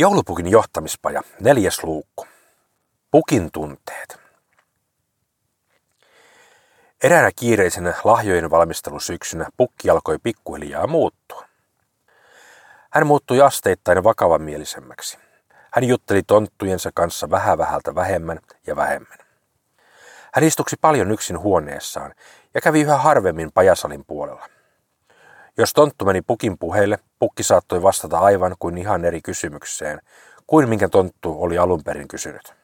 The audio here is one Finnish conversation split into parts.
Joulupukin johtamispaja, neljäs luukku. Pukin tunteet. Eräänä kiireisenä lahjojen valmistelusyksynä pukki alkoi pikkuhiljaa muuttua. Hän muuttui asteittain vakavamielisemmäksi. Hän jutteli tonttujensa kanssa vähän vähältä vähemmän ja vähemmän. Hän istuksi paljon yksin huoneessaan ja kävi yhä harvemmin pajasalin puolella. Jos tonttu meni pukin puheille, pukki saattoi vastata aivan kuin ihan eri kysymykseen, kuin minkä tonttu oli alun perin kysynyt.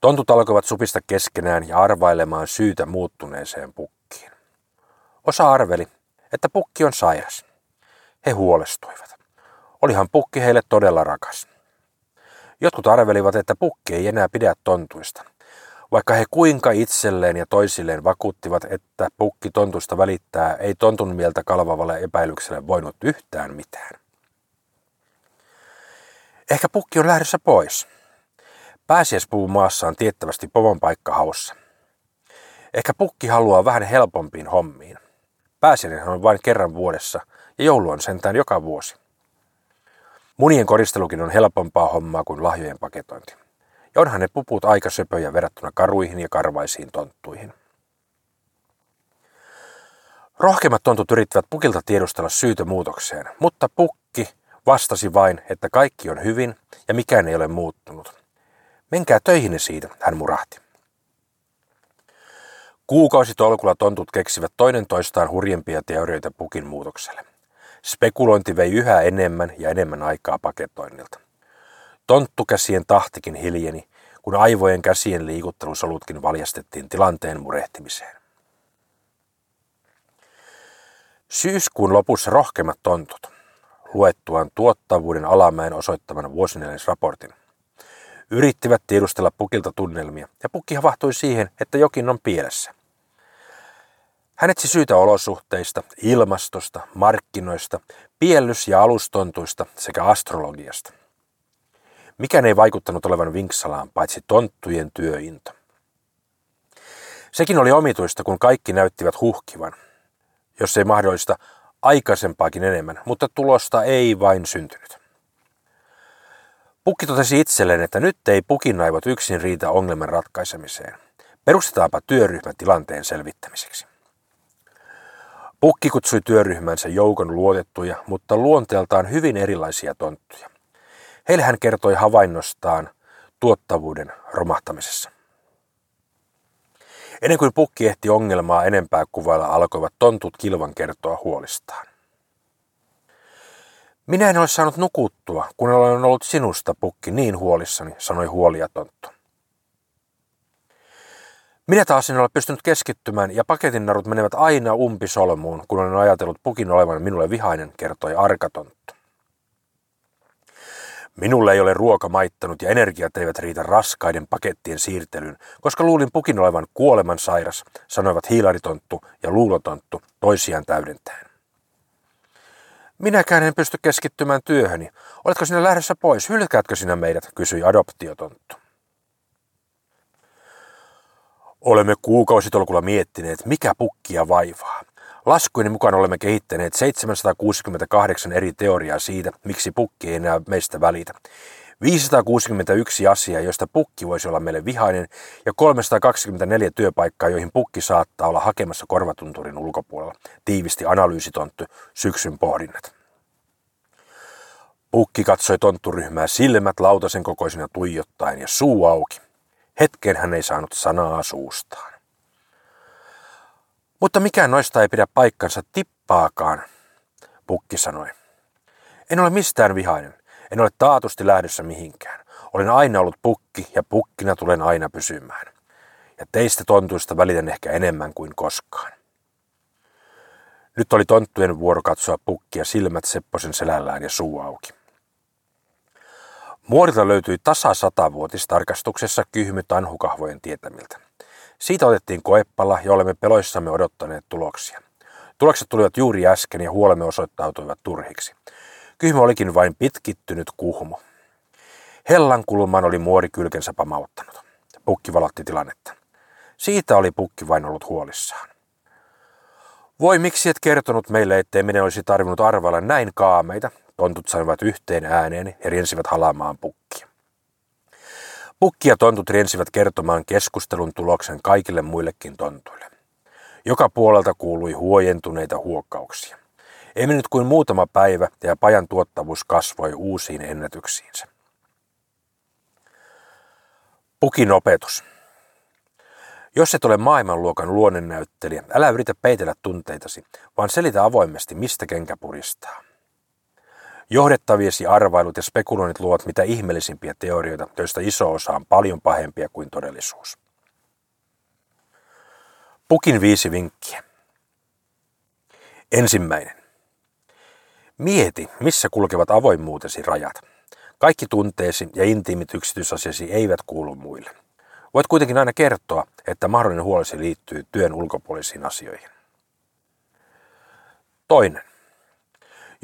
Tontut alkoivat supista keskenään ja arvailemaan syytä muuttuneeseen pukkiin. Osa arveli, että pukki on sairas. He huolestuivat. Olihan pukki heille todella rakas. Jotkut arvelivat, että pukki ei enää pidä tontuista, vaikka he kuinka itselleen ja toisilleen vakuuttivat, että pukki tontusta välittää, ei tontun mieltä kalvavalle epäilykselle voinut yhtään mitään. Ehkä pukki on lähdössä pois. Pääsiäispuu maassa on tiettävästi povon paikka haussa. Ehkä pukki haluaa vähän helpompiin hommiin. Pääsiäinen on vain kerran vuodessa ja joulu on sentään joka vuosi. Munien koristelukin on helpompaa hommaa kuin lahjojen paketointi. Ja onhan ne puput aika söpöjä verrattuna karuihin ja karvaisiin tonttuihin. Rohkeimmat tontut yrittivät pukilta tiedustella syytä muutokseen, mutta pukki vastasi vain, että kaikki on hyvin ja mikään ei ole muuttunut. Menkää töihin siitä, hän murahti. Kuukausitolkulla tontut keksivät toinen toistaan hurjempia teorioita pukin muutokselle. Spekulointi vei yhä enemmän ja enemmän aikaa paketoinnilta. Tonttukäsien tahtikin hiljeni, kun aivojen käsien liikuttelusolutkin valjastettiin tilanteen murehtimiseen. Syyskuun lopussa rohkeimmat tontut, luettuaan tuottavuuden alamäen osoittavan vuosineljäsraportin, yrittivät tiedustella pukilta tunnelmia, ja pukki havahtui siihen, että jokin on pielessä. Hän etsi syytä olosuhteista, ilmastosta, markkinoista, piellys- ja alustontuista sekä astrologiasta – Mikään ei vaikuttanut olevan vinksalaan, paitsi tonttujen työinto. Sekin oli omituista, kun kaikki näyttivät huhkivan, jos ei mahdollista aikaisempaakin enemmän, mutta tulosta ei vain syntynyt. Pukki totesi itselleen, että nyt ei pukinnaivot yksin riitä ongelman ratkaisemiseen. Perustetaanpa työryhmä tilanteen selvittämiseksi. Pukki kutsui työryhmänsä joukon luotettuja, mutta luonteeltaan hyvin erilaisia tonttuja. Heille hän kertoi havainnostaan tuottavuuden romahtamisessa. Ennen kuin pukki ehti ongelmaa enempää kuvailla, alkoivat tontut kilvan kertoa huolistaan. Minä en ole saanut nukuttua, kun olen ollut sinusta, pukki, niin huolissani, sanoi huolia tonttu. Minä taas en ole pystynyt keskittymään ja paketin narut menevät aina umpisolmuun, kun olen ajatellut pukin olevan minulle vihainen, kertoi arkatonttu. Minulle ei ole ruoka maittanut ja energiat eivät riitä raskaiden pakettien siirtelyyn, koska luulin pukin olevan kuoleman sairas, sanoivat hiilaritonttu ja luulotonttu toisiaan täydentäen. Minäkään en pysty keskittymään työhöni. Oletko sinä lähdössä pois? Hylkäätkö sinä meidät? kysyi adoptiotonttu. Olemme kuukausitolkulla miettineet, mikä pukkia vaivaa. Laskujen mukaan olemme kehittäneet 768 eri teoriaa siitä, miksi pukki ei enää meistä välitä. 561 asiaa, joista pukki voisi olla meille vihainen, ja 324 työpaikkaa, joihin pukki saattaa olla hakemassa korvatunturin ulkopuolella, tiivisti analyysitonttu syksyn pohdinnat. Pukki katsoi tontturyhmää silmät lautasen kokoisina tuijottaen ja suu auki. Hetken hän ei saanut sanaa suustaan. Mutta mikään noista ei pidä paikkansa tippaakaan, Pukki sanoi. En ole mistään vihainen. En ole taatusti lähdössä mihinkään. Olen aina ollut pukki ja pukkina tulen aina pysymään. Ja teistä tontuista välitän ehkä enemmän kuin koskaan. Nyt oli tonttujen vuoro katsoa pukkia silmät Sepposen selällään ja suu auki. Muorilta löytyi tasa satavuotistarkastuksessa kyhmy tanhukahvojen tietämiltä. Siitä otettiin koepala ja olemme peloissamme odottaneet tuloksia. Tulokset tulivat juuri äsken ja huolemme osoittautuivat turhiksi. Kyhmä olikin vain pitkittynyt kuhmo. Hellan kulmaan oli muori kylkensä pamauttanut. Pukki valotti tilannetta. Siitä oli pukki vain ollut huolissaan. Voi miksi et kertonut meille, ettei meidän olisi tarvinnut arvailla näin kaameita, tontut sanoivat yhteen ääneen ja riensivät halaamaan pukkia. Pukki ja tontut riensivät kertomaan keskustelun tuloksen kaikille muillekin tontuille. Joka puolelta kuului huojentuneita huokkauksia. Ei mennyt kuin muutama päivä ja pajan tuottavuus kasvoi uusiin ennätyksiinsä. Pukin opetus. Jos et ole maailmanluokan luonnennäyttelijä, älä yritä peitellä tunteitasi, vaan selitä avoimesti, mistä kenkä puristaa. Johdettaviesi arvailut ja spekuloinnit luovat mitä ihmeellisimpiä teorioita, joista iso osa on paljon pahempia kuin todellisuus. Pukin viisi vinkkiä. Ensimmäinen. Mieti, missä kulkevat avoimuutesi rajat. Kaikki tunteesi ja intiimit yksityisasiasi eivät kuulu muille. Voit kuitenkin aina kertoa, että mahdollinen huolesi liittyy työn ulkopuolisiin asioihin. Toinen.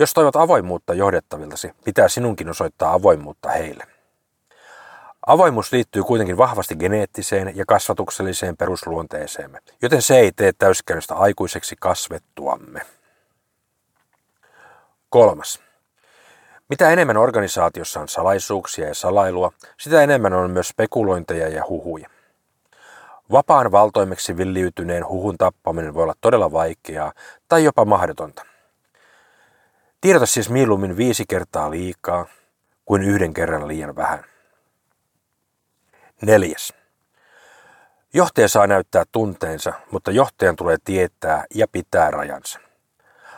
Jos toivot avoimuutta johdettaviltasi, pitää sinunkin osoittaa avoimuutta heille. Avoimuus liittyy kuitenkin vahvasti geneettiseen ja kasvatukselliseen perusluonteeseemme, joten se ei tee täyskäynnistä aikuiseksi kasvettuamme. Kolmas. Mitä enemmän organisaatiossa on salaisuuksia ja salailua, sitä enemmän on myös spekulointeja ja huhuja. Vapaan valtoimeksi villiytyneen huhun tappaminen voi olla todella vaikeaa tai jopa mahdotonta. Tiedota siis mieluummin viisi kertaa liikaa kuin yhden kerran liian vähän. Neljäs. Johtaja saa näyttää tunteensa, mutta johtajan tulee tietää ja pitää rajansa.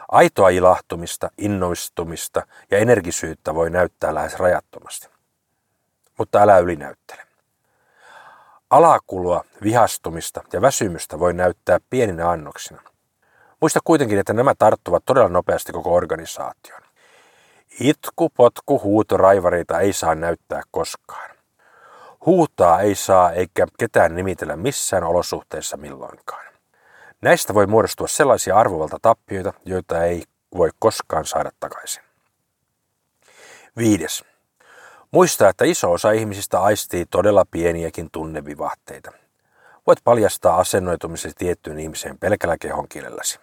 Aitoa ilahtumista, innoistumista ja energisyyttä voi näyttää lähes rajattomasti. Mutta älä ylinäyttele. Alakulua, vihastumista ja väsymystä voi näyttää pieninä annoksina. Muista kuitenkin, että nämä tarttuvat todella nopeasti koko organisaation. Itku, potku, huuto, raivareita ei saa näyttää koskaan. Huutaa ei saa eikä ketään nimitellä missään olosuhteissa milloinkaan. Näistä voi muodostua sellaisia arvovaltatappioita, joita ei voi koskaan saada takaisin. Viides. Muista, että iso osa ihmisistä aistii todella pieniäkin tunnevivahteita. Voit paljastaa asennoitumisesi tiettyyn ihmiseen pelkällä kehonkielelläsi.